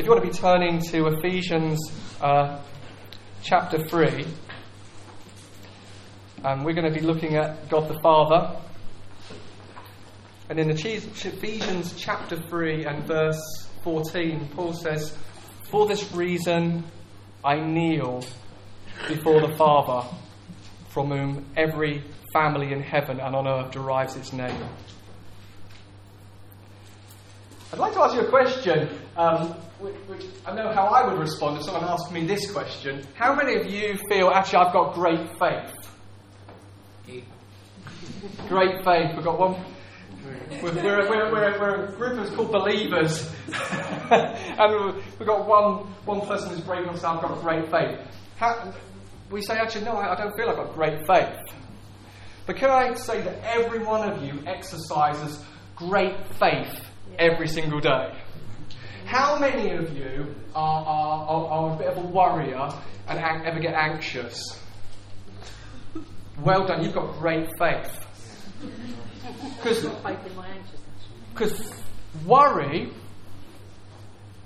if you want to be turning to Ephesians uh, chapter 3, um, we're going to be looking at God the Father. And in Ephesians chapter 3 and verse 14, Paul says, For this reason I kneel before the Father, from whom every family in heaven and on earth derives its name. I'd like to ask you a question. Um, which, which I know how I would respond if someone asked me this question. How many of you feel, actually, I've got great faith? great faith. We've got one. We're, we're, we're, we're, a group of called believers. and we've got one, one person who's brave enough to say, I've got great faith. How, we say, actually, no, I, I don't feel I've got great faith. But can I say that every one of you exercises great faith every single day? How many of you are, are, are, are a bit of a worrier and an- ever get anxious? Well done, you've got great faith. Because worry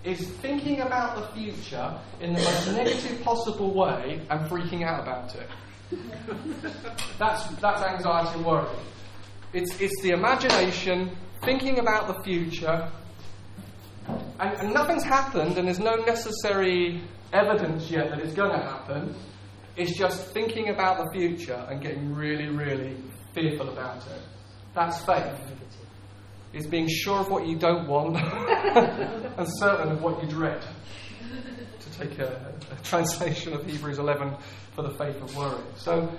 is thinking about the future in the most negative possible way and freaking out about it. that's, that's anxiety and worry. It's, it's the imagination, thinking about the future, and, and nothing's happened, and there's no necessary evidence yet that it's going to happen. It's just thinking about the future and getting really, really fearful about it. That's faith. It's being sure of what you don't want and certain of what you dread. To take a, a translation of Hebrews 11 for the faith of worry. So,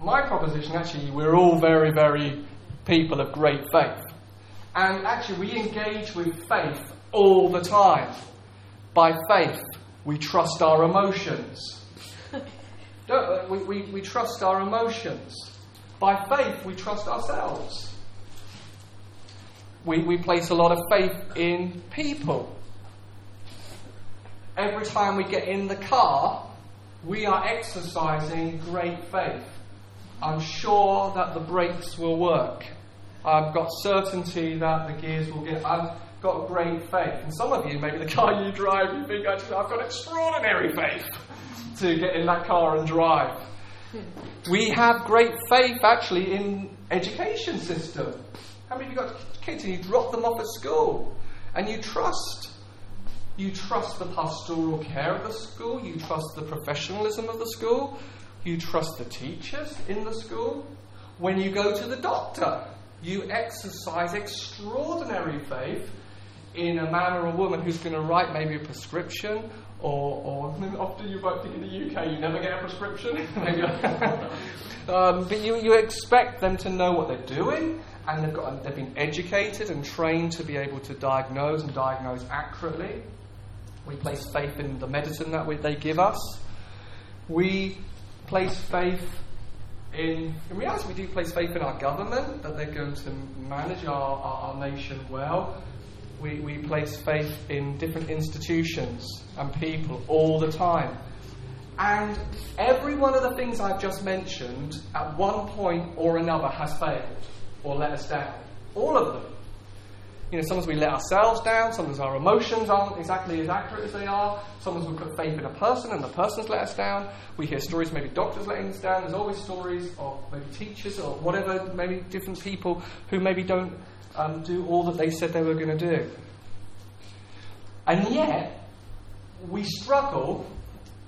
my proposition actually, we're all very, very people of great faith. And actually, we engage with faith all the time. By faith, we trust our emotions. Don't, uh, we, we, we trust our emotions. By faith, we trust ourselves. We, we place a lot of faith in people. Every time we get in the car, we are exercising great faith. I'm sure that the brakes will work. I've got certainty that the gears will get. I've got great faith. And some of you, maybe the car you drive, you think, actually, I've got extraordinary faith to get in that car and drive. We have great faith, actually, in education system. How many of you got kids and you drop them off at school and you trust you trust the pastoral care of the school, you trust the professionalism of the school, you trust the teachers in the school. When you go to the doctor, you exercise extraordinary faith in a man or a woman who's going to write maybe a prescription, or, or often you think in the UK you never get a prescription. um, but you, you expect them to know what they're doing, and they've, got, they've been educated and trained to be able to diagnose and diagnose accurately. We place faith in the medicine that we, they give us. We place faith in, in reality, we do place faith in our government that they're going to manage our, our, our nation well. We, we place faith in different institutions and people all the time. And every one of the things I've just mentioned, at one point or another, has failed or let us down. All of them. You know, sometimes we let ourselves down, sometimes our emotions aren't exactly as accurate as they are, sometimes we put faith in a person and the person's let us down. We hear stories, maybe doctors letting us down, there's always stories of maybe teachers or whatever, maybe different people who maybe don't um, do all that they said they were going to do. And yet, we struggle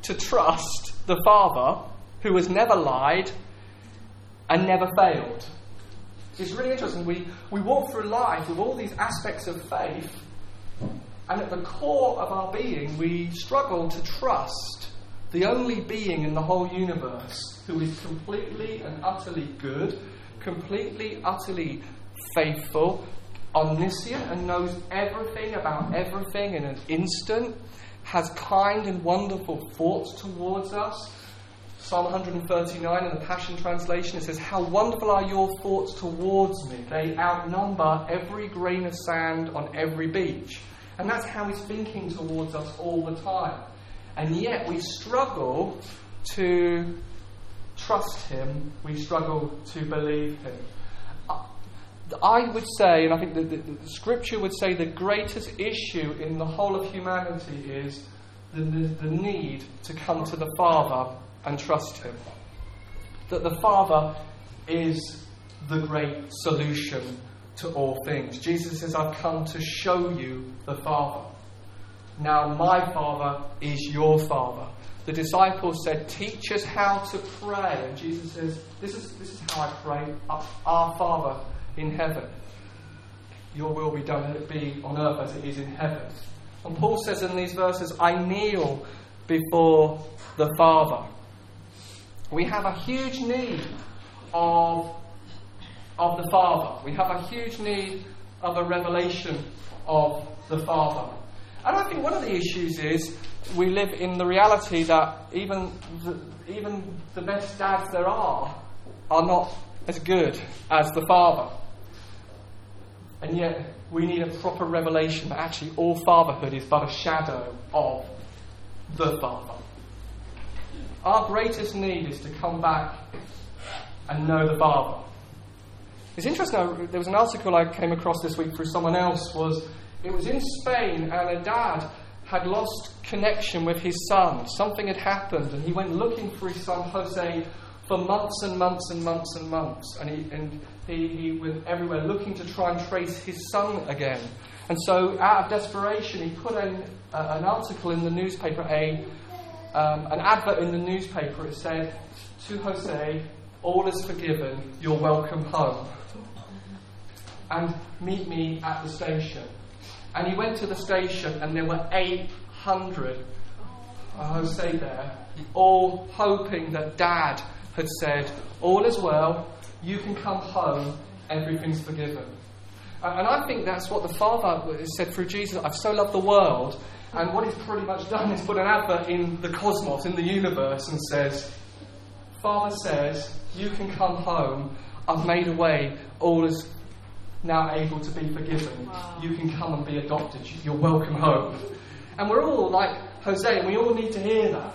to trust the Father who has never lied and never failed. It's really interesting. We, we walk through life with all these aspects of faith, and at the core of our being, we struggle to trust the only being in the whole universe who is completely and utterly good, completely, utterly faithful, omniscient, and knows everything about everything in an instant, has kind and wonderful thoughts towards us Psalm 139 in the Passion Translation, it says, How wonderful are your thoughts towards me. They outnumber every grain of sand on every beach. And that's how he's thinking towards us all the time. And yet we struggle to trust him, we struggle to believe him. I would say, and I think the, the, the, scripture would say, the greatest issue in the whole of humanity is the, the, need to come to the Father and trust Him. That the Father is the great solution to all things. Jesus says, I've come to show you the Father. Now, my Father is your Father. The disciples said, Teach us how to pray. And Jesus says, This is, this is how I pray. Our Father in heaven. Your will be done, be on earth as it is in heaven. And Paul says in these verses, I kneel before the Father. We have a huge need of, of the Father. We have a huge need of a revelation of the Father. And I think one of the issues is we live in the reality that even the, even the best dads there are are not as good as the Father. And yet, we need a proper revelation that actually all fatherhood is but a shadow of the Father. Our greatest need is to come back and know the Father. It's interesting, there was an article I came across this week through someone else, was it was in Spain and a dad had lost connection with his son. Something had happened and he went looking for his son Jose for months and months and months and months. And he, and he, he went everywhere looking to try and trace his son again. And so, out of desperation, he put in uh, an article in the newspaper, a, um, an advert in the newspaper. It said, To Jose, all is forgiven, you're welcome home. And meet me at the station. And he went to the station, and there were 800 uh, Jose there, all hoping that dad had said, All is well, you can come home, everything's forgiven. And I think that's what the Father said through Jesus I've so loved the world. And what he's pretty much done is put an advert in the cosmos, in the universe, and says, Father says, You can come home. I've made a way. All is now able to be forgiven. Wow. You can come and be adopted. You're welcome home. And we're all like Jose, we all need to hear that.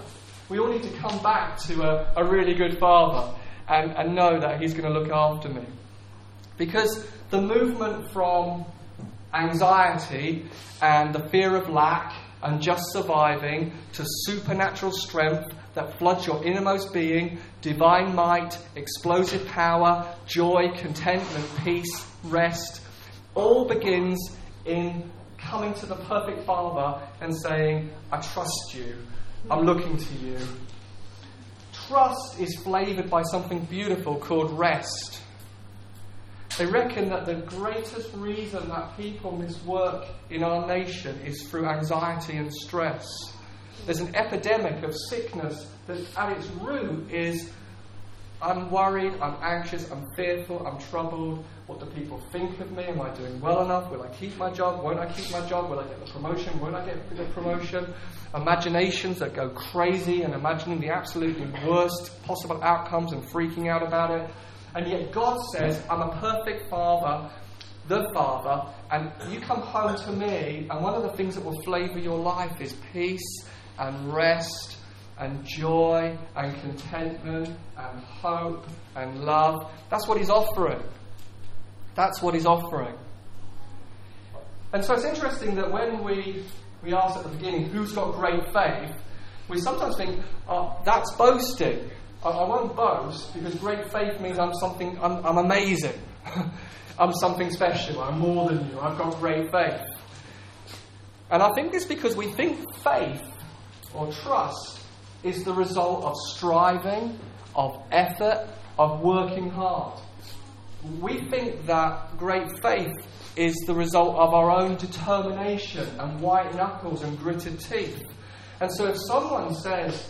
We all need to come back to a, a really good father and, and know that he's going to look after me. Because the movement from anxiety and the fear of lack and just surviving to supernatural strength that floods your innermost being, divine might, explosive power, joy, contentment, peace, rest, all begins in coming to the perfect Father and saying, I trust you, I'm looking to you. Trust is flavoured by something beautiful called rest. They reckon that the greatest reason that people miss work in our nation is through anxiety and stress. There's an epidemic of sickness that at its root is I'm worried, I'm anxious, I'm fearful, I'm troubled. What do people think of me? Am I doing well enough? Will I keep my job? Won't I keep my job? Will I get the promotion? Won't I get the promotion? Imaginations that go crazy and imagining the absolutely worst possible outcomes and freaking out about it. And yet God says, I'm a perfect father, the father, and you come home to me, and one of the things that will flavour your life is peace and rest and joy and contentment and hope and love. That's what he's offering. That's what he's offering. And so it's interesting that when we, we ask at the beginning, who's got great faith, we sometimes think, oh, that's boasting. I, I won't boast because great faith means I'm something, I'm, I'm amazing. I'm something special. I'm more than you. I've got great faith. And I think it's because we think faith or trust is the result of striving, of effort, of working hard. We think that great faith is the result of our own determination and white knuckles and gritted teeth. And so if someone says,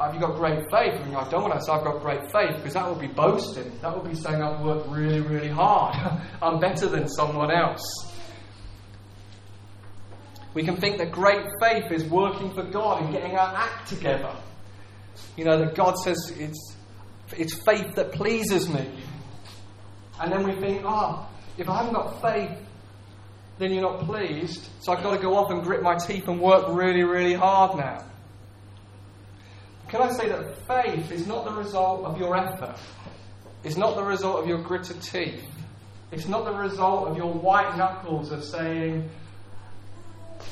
have you got great faith? Mean, I don't want to say I've got great faith because that would be boasting. That would be saying I've worked really, really hard. I'm better than someone else. We can think that great faith is working for God and getting our act together. You know, that God says it's, it's faith that pleases me. And then we think, ah, oh, if I haven't got faith, then you're not pleased. So I've got to go off and grit my teeth and work really, really hard now. Can I say that faith is not the result of your effort? It's not the result of your gritted teeth. It's not the result of your white knuckles of saying,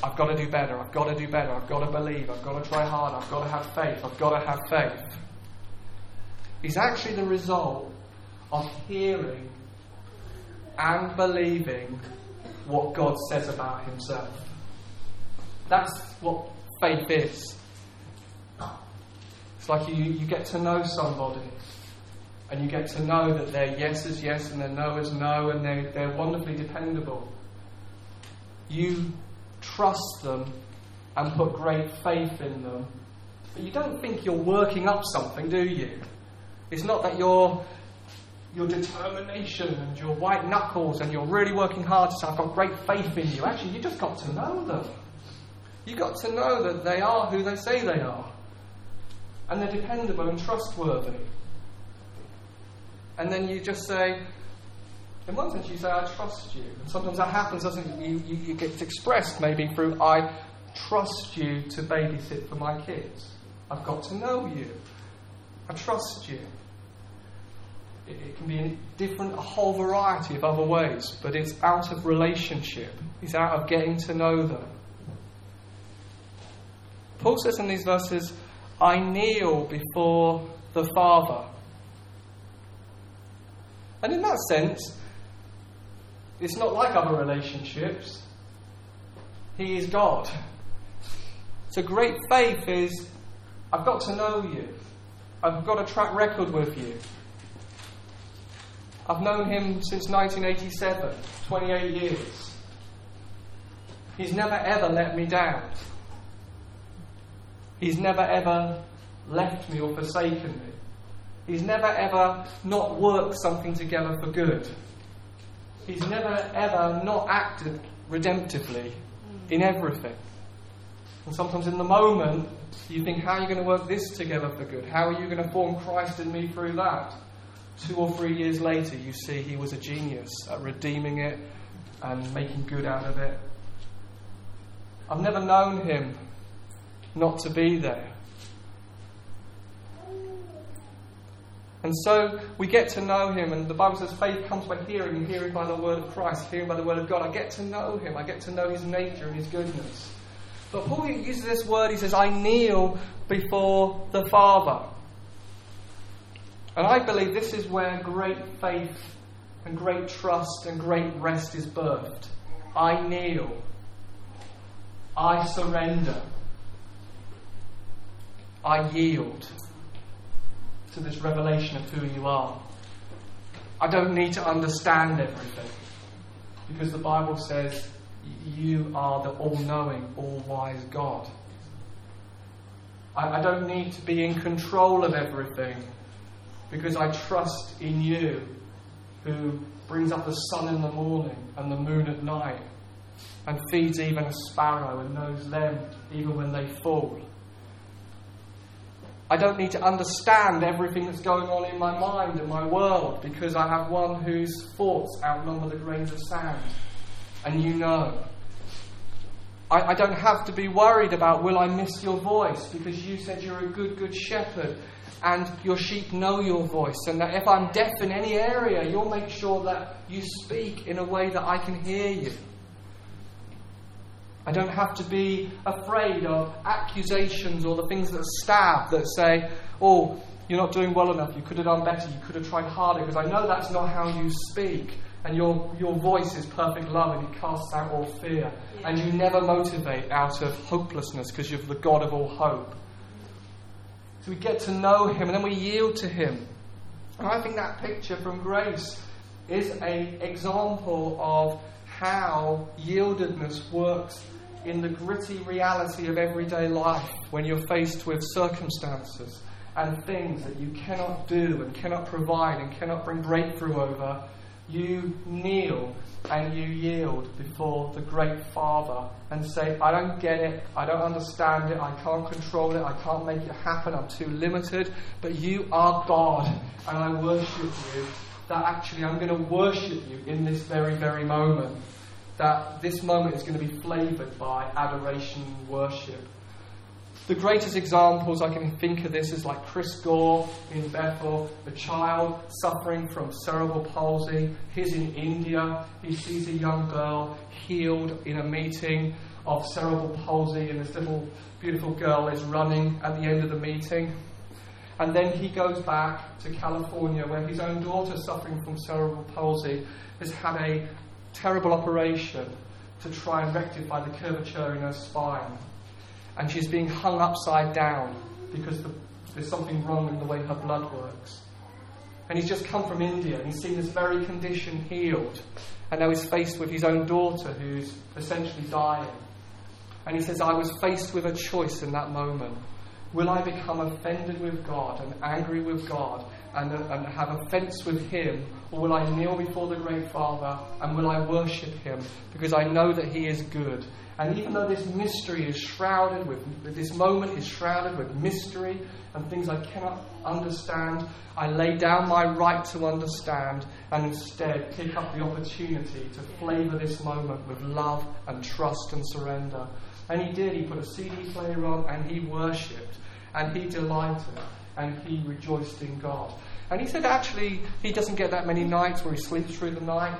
I've got to do better, I've got to do better, I've got to believe, I've got to try hard, I've got to have faith, I've got to have faith. It's actually the result of hearing and believing what God says about Himself. That's what faith is. It's like you, you get to know somebody and you get to know that their yes is yes and their no is no and they're, they're wonderfully dependable. You trust them and put great faith in them. But you don't think you're working up something, do you? It's not that your your determination and your white knuckles and you're really working hard to say, I've got great faith in you. Actually, you just got to know them. You got to know that they are who they say they are. And they're dependable and trustworthy. And then you just say, in one sense, you say, I trust you. And sometimes that happens, doesn't it? You, you, you get expressed maybe through, I trust you to babysit for my kids. I've got to know you. I trust you. It, it can be in different, a whole variety of other ways, but it's out of relationship. It's out of getting to know them. Paul says in these verses, I kneel before the Father. And in that sense, it's not like other relationships. He is God. So great faith is I've got to know you. I've got a track record with you. I've known him since 1987, 28 years. He's never ever let me down. He's never ever left me or forsaken me. He's never ever not worked something together for good. He's never ever not acted redemptively in everything. And sometimes in the moment, you think, how are you going to work this together for good? How are you going to form Christ in me through that? Two or three years later, you see he was a genius at redeeming it and making good out of it. I've never known him not to be there. And so we get to know him, and the Bible says faith comes by hearing, and hearing by the word of Christ, hearing by the word of God. I get to know him, I get to know his nature and his goodness. But Paul uses this word, he says, I kneel before the Father. And I believe this is where great faith and great trust and great rest is birthed. I kneel. I surrender. I yield to this revelation of who you are. I don't need to understand everything because the Bible says you are the all knowing, all wise God. I, I, don't need to be in control of everything because I trust in you who brings up the sun in the morning and the moon at night and feeds even a sparrow and knows them even when they fall. I don't need to understand everything that's going on in my mind and my world because I have one whose thoughts outnumber the grains of sand. And you know. I, I, don't have to be worried about will I miss your voice because you said you're a good, good shepherd and your sheep know your voice. And that if I'm deaf in any area, you'll make sure that you speak in a way that I can hear you. I don't have to be afraid of accusations or the things that stab that say, oh, you're not doing well enough, you could have done better, you could have tried harder, because I know that's not how you speak. And your, your voice is perfect love and it casts out all fear. Yeah. And you never motivate out of hopelessness because you're the God of all hope. So we get to know Him and then we yield to Him. And I think that picture from Grace is an example of how yieldedness works in the gritty reality of everyday life when you're faced with circumstances and things that you cannot do and cannot provide and cannot bring breakthrough over, you kneel and you yield before the great Father and say, I don't get it, I don't understand it, I can't control it, I can't make it happen, I'm too limited, but you are God and I worship you. That actually I'm going to worship you in this very, very moment that this moment is going to be flavored by adoration and worship. The greatest examples I can think of this is like Chris Gore in Bethel, a child suffering from cerebral palsy. He's in India. He sees a young girl healed in a meeting of cerebral palsy, and this little beautiful girl is running at the end of the meeting. And then he goes back to California, where his own daughter, suffering from cerebral palsy, has had a terrible operation to try and rectify the curvature in her spine and she's being hung upside down because the, there's something wrong in the way her blood works. And he's just come from India and he's seen this very condition healed. And now he's faced with his own daughter who's essentially dying. And he says, I was faced with a choice in that moment. Will I become offended with God and angry with God and, and have offence with Him? Or will I kneel before the great Father and will I worship Him because I know that He is good and even though this mystery is shrouded with, this moment is shrouded with mystery and things I cannot understand, I lay down my right to understand and instead pick up the opportunity to flavour this moment with love and trust and surrender. And he did. He put a CD player on and he worshipped and he delighted and he rejoiced in God. And he said actually he doesn't get that many nights where he sleeps through the night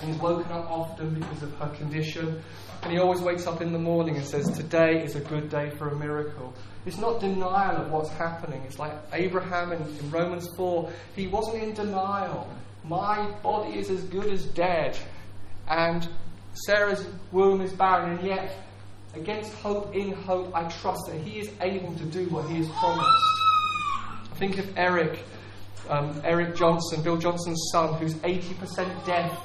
and he's woken up often because of her condition. And he always wakes up in the morning and says, Today is a good day for a miracle. It's not denial of what's happening. It's like Abraham in, in Romans 4. He wasn't in denial. My body is as good as dead. And Sarah's womb is barren. And yet, against hope, in hope, I trust that he is able to do what he has promised. Think of Eric, um, Eric Johnson, Bill Johnson's son, who's 80% deaf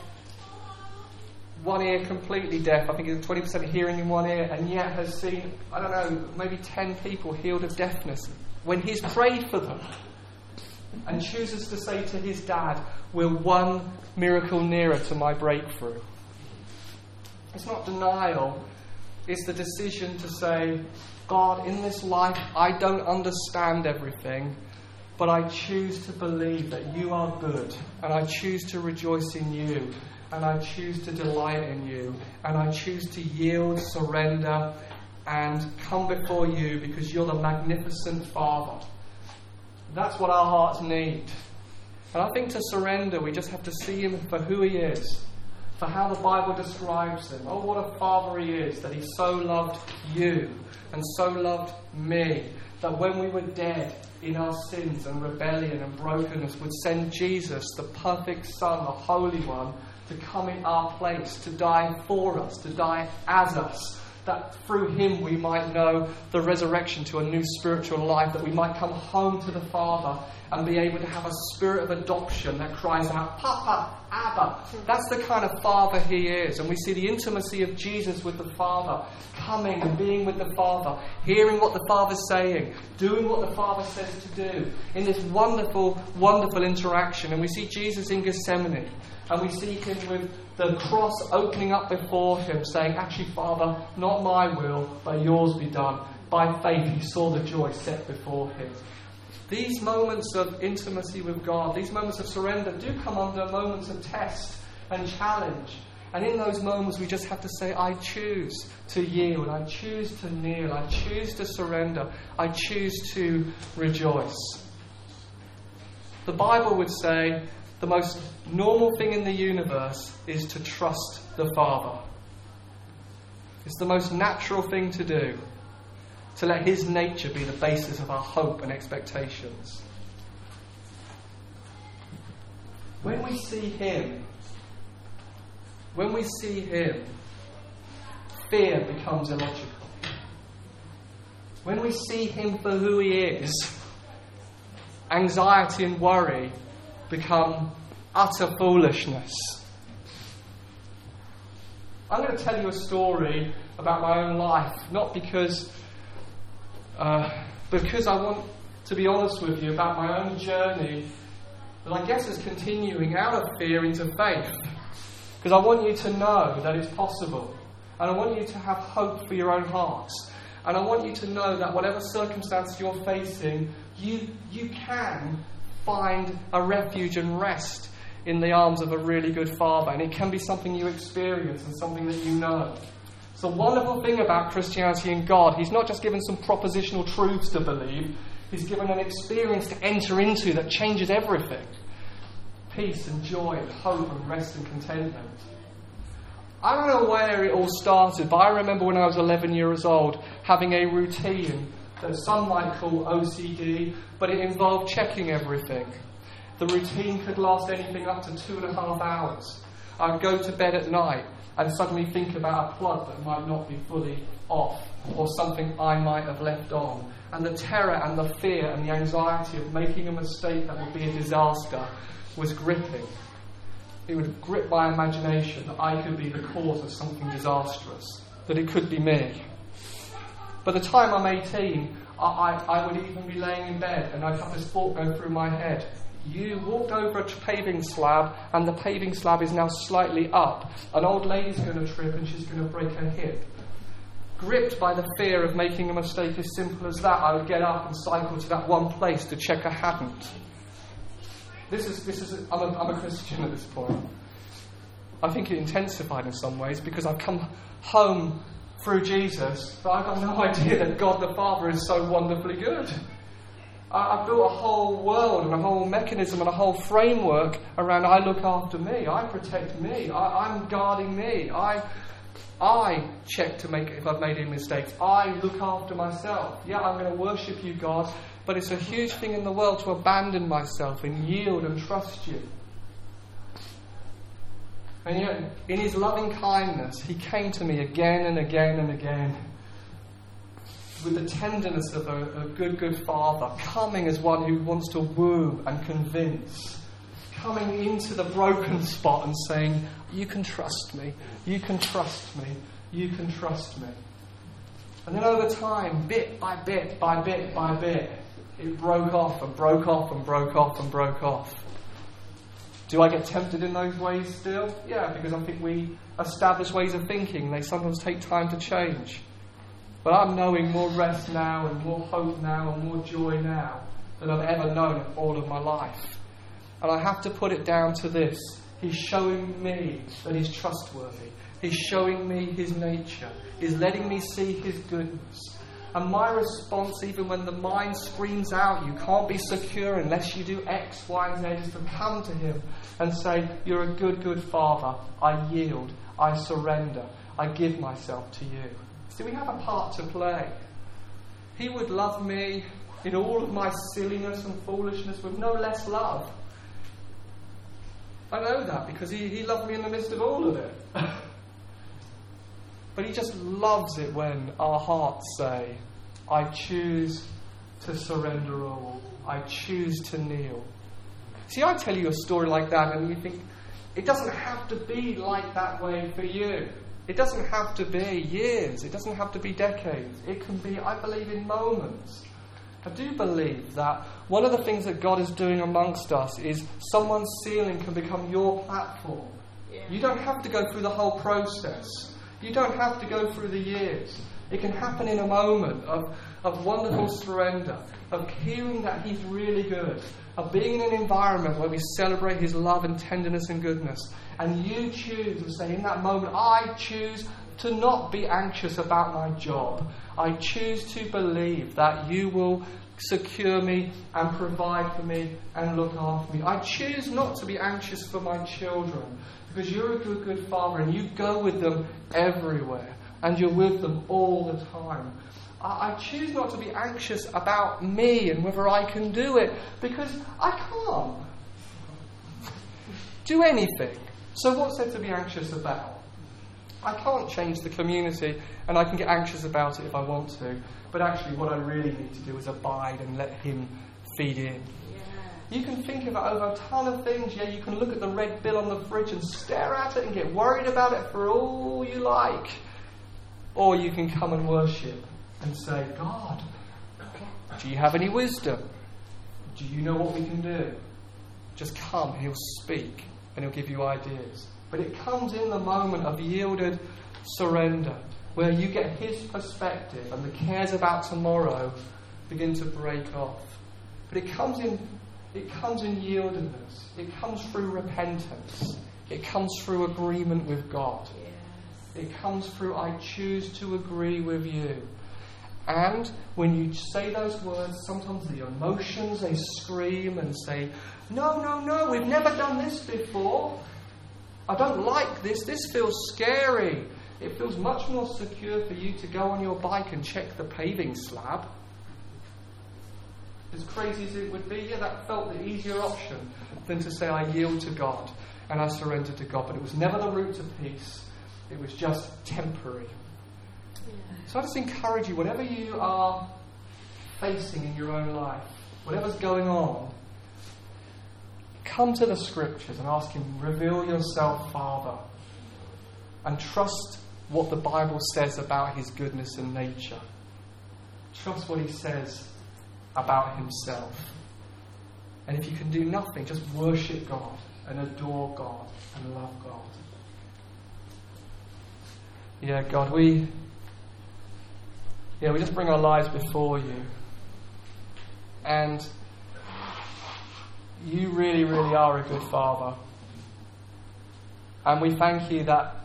one ear completely deaf. I think it's 20% hearing in one ear, and yet has seen, I don't know, maybe 10 people healed of deafness. When he's prayed for them and chooses to say to his dad, We're one miracle nearer to my breakthrough. It's not denial, it's the decision to say, God, in this life, I don't understand everything, but I choose to believe that you are good, and I choose to rejoice in you and I choose to delight in you, and I choose to yield, surrender, and come before you because you're the magnificent Father. That's what our hearts need. And I think to surrender, we just have to see Him for who He is, for how the Bible describes Him. Oh, what a Father He is, that He so loved you and so loved me, that when we were dead in our sins and rebellion and brokenness, would send Jesus, the perfect Son, the Holy One, to come in our place, to die for us, to die as us, that through him we might know the resurrection to a new spiritual life, that we might come home to the Father and be able to have a spirit of adoption that cries out, Papa, Abba. That's the kind of Father He is. And we see the intimacy of Jesus with the Father, coming and being with the Father, hearing what the Father's saying, doing what the Father says to do, in this wonderful, wonderful interaction. And we see Jesus in Gethsemane and we see him with the cross opening up before him, saying, Actually, Father, not my will, but yours be done. By faith, he saw the joy set before him. These moments of intimacy with God, these moments of surrender, do come under moments of test and challenge. And in those moments, we just have to say, I choose to yield, I choose to kneel, I choose to surrender, I choose to rejoice. The Bible would say the most normal thing in the universe is to trust the Father. It's the most natural thing to do, to let His nature be the basis of our hope and expectations. When we see Him, when we see Him, fear becomes illogical. When we see Him for who He is, anxiety and worry become utter foolishness. I'm going to tell you a story about my own life, not because, uh, because I want to be honest with you about my own journey, but I guess it's continuing out of fear into faith. Because I want you to know that it's possible. And I want you to have hope for your own hearts. And I want you to know that whatever circumstance you're facing, you, you can find a refuge and rest in the arms of a really good father. And it can be something you experience and something that you know. It's a wonderful thing about Christianity and God. He's not just given some propositional truths to believe, He's given an experience to enter into that changes everything peace and joy and hope and rest and contentment. I don't know where it all started, but I remember when I was 11 years old having a routine that some might call OCD, but it involved checking everything. The routine could last anything up to two and a half hours. I'd go to bed at night and suddenly think about a plug that might not be fully off or something I might have left on. And the terror and the fear and the anxiety of making a mistake that would be a disaster was gripping. It would grip my imagination that I could be the cause of something disastrous, that it could be me. By the time I'm 18, I, I, I would even be laying in bed and I'd have this thought go through my head. You walked over a paving slab, and the paving slab is now slightly up. An old lady's going to trip and she's going to break her hip. Gripped by the fear of making a mistake as simple as that, I would get up and cycle to that one place to check I hadn't. This is, this is, I'm a, I'm a Christian at this point. I think it intensified in some ways because I've come home through Jesus, but I've got no idea that God the Father is so wonderfully good. I, have built a whole world and a whole mechanism and a whole framework around I look after me, I protect me, I, am guarding me, I, I check to make if I've made any mistakes, I look after myself. Yeah, I'm going to worship you, God, but it's a huge thing in the world to abandon myself and yield and trust you. And yet, in his loving kindness, he came to me again and again and again with the tenderness of a, a, good, good father, coming as one who wants to woo and convince, coming into the broken spot and saying, You can trust me, you can trust me, you can trust me. And then over time, bit by bit by bit by bit, it broke off and broke off and broke off and broke off. Do I get tempted in those ways still? Yeah, because I think we establish ways of thinking. They sometimes take time to change. But I'm knowing more rest now and more hope now and more joy now than I've ever known in all of my life. And I have to put it down to this He's showing me that He's trustworthy. He's showing me His nature. He's letting me see His goodness. And my response, even when the mind screams out, you can't be secure unless you do X, Y, and Z, is to come to Him and say, You're a good, good Father. I yield. I surrender. I give myself to you. See, we have a part to play. He would love me in all of my silliness and foolishness with no less love. I know that because He, he loved me in the midst of all of it. But He just loves it when our hearts say, I choose to surrender all. I choose to kneel. See, I tell you a story like that, and you think, it doesn't have to be like that way for you. It doesn't have to be years. It doesn't have to be decades. It can be, I believe, in moments. I do believe that one of the things that God is doing amongst us is someone's ceiling can become your platform. Yeah. You don't have to go through the whole process. You don't have to go through the years. It can happen in a moment of, of wonderful surrender, of hearing that He's really good, of being in an environment where we celebrate His love and tenderness and goodness. And you choose and say, in that moment, I choose to not be anxious about my job. I choose to believe that you will secure me and provide for me and look after me. I choose not to be anxious for my children because you're a good, good father and you go with them everywhere and you're with them all the time. I, I choose not to be anxious about me and whether I can do it because I can't do anything. So, what's there to be anxious about? I can't change the community and I can get anxious about it if I want to. But actually, what I really need to do is abide and let Him feed in. You can think of it over a ton of things. Yeah, you can look at the red bill on the fridge and stare at it and get worried about it for all you like. Or you can come and worship and say, God, do you have any wisdom? Do you know what we can do? Just come, He'll speak and He'll give you ideas. But it comes in the moment of yielded surrender where you get His perspective and the cares about tomorrow begin to break off. But it comes in it comes in yieldedness. It comes through repentance. It comes through agreement with God. Yes. It comes through, I choose to agree with you. And when you say those words, sometimes the emotions, they scream and say, No, no, no, we've never done this before. I don't like this. This feels scary. It feels much more secure for you to go on your bike and check the paving slab. As crazy as it would be, yeah, that felt the easier option than to say, I yield to God and I surrender to God. But it was never the route to peace, it was just temporary. So I just encourage you, whatever you are facing in your own life, whatever's going on, come to the scriptures and ask Him, reveal yourself, Father, and trust what the Bible says about His goodness and nature. Trust what He says about Himself. And if you can do nothing, just worship God and adore God and love God. Yeah, God, we yeah, we just bring our lives before you. And you really, really are a good father. And we thank you that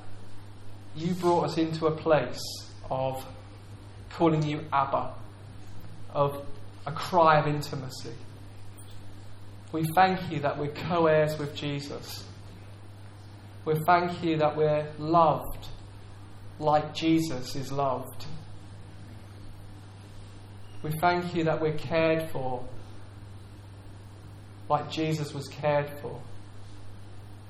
you brought us into a place of calling you Abba, of a cry of intimacy. We thank you that we're co heirs with Jesus. We thank you that we're loved like Jesus is loved. We thank you that we're cared for like Jesus was cared for.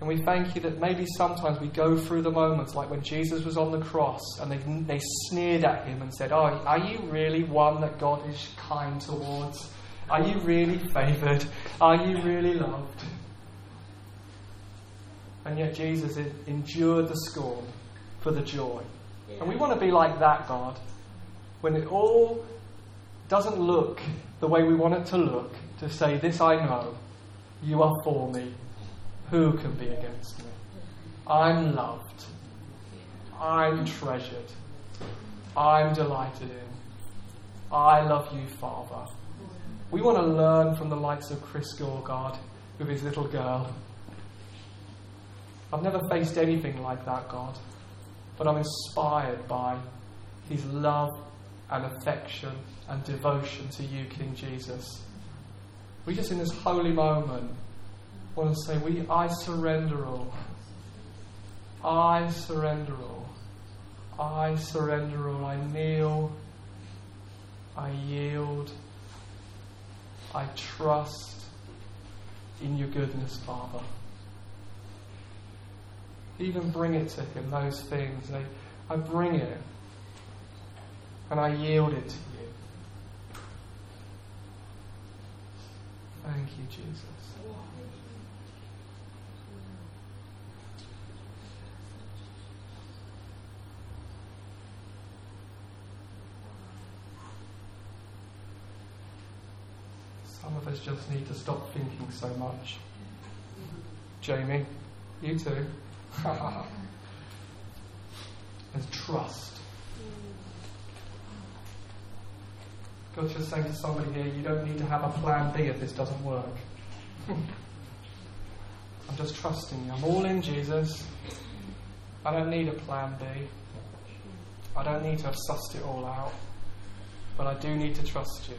And we thank you that maybe sometimes we go through the moments like when Jesus was on the cross and they, they sneered at him and said, Oh, are you really one that God is kind towards? Are you really favoured? Are you really loved? And yet Jesus endured the scorn for the joy. Yeah. And we want to be like that, God. When it all doesn't look the way we want it to look, to say, This I know, you are for me. Who can be against me? I'm loved. I'm treasured. I'm delighted in. I love you, Father. We want to learn from the likes of Chris Gore, God with his little girl. I've never faced anything like that, God, but I'm inspired by his love and affection and devotion to you, King Jesus. We just in this holy moment want to say, we, I surrender all. I surrender all. I surrender all. I kneel. I yield. I trust in your goodness, Father. Even bring it to Him, those things. I, I bring it and I yield it to you. Thank you, Jesus. Some of us just need to stop thinking so much. Jamie, you too. and trust. God's just saying to somebody here, you don't need to have a plan B if this doesn't work. I'm just trusting you. I'm all in Jesus. I don't need a plan B. I don't need to have sussed it all out. But I do need to trust you.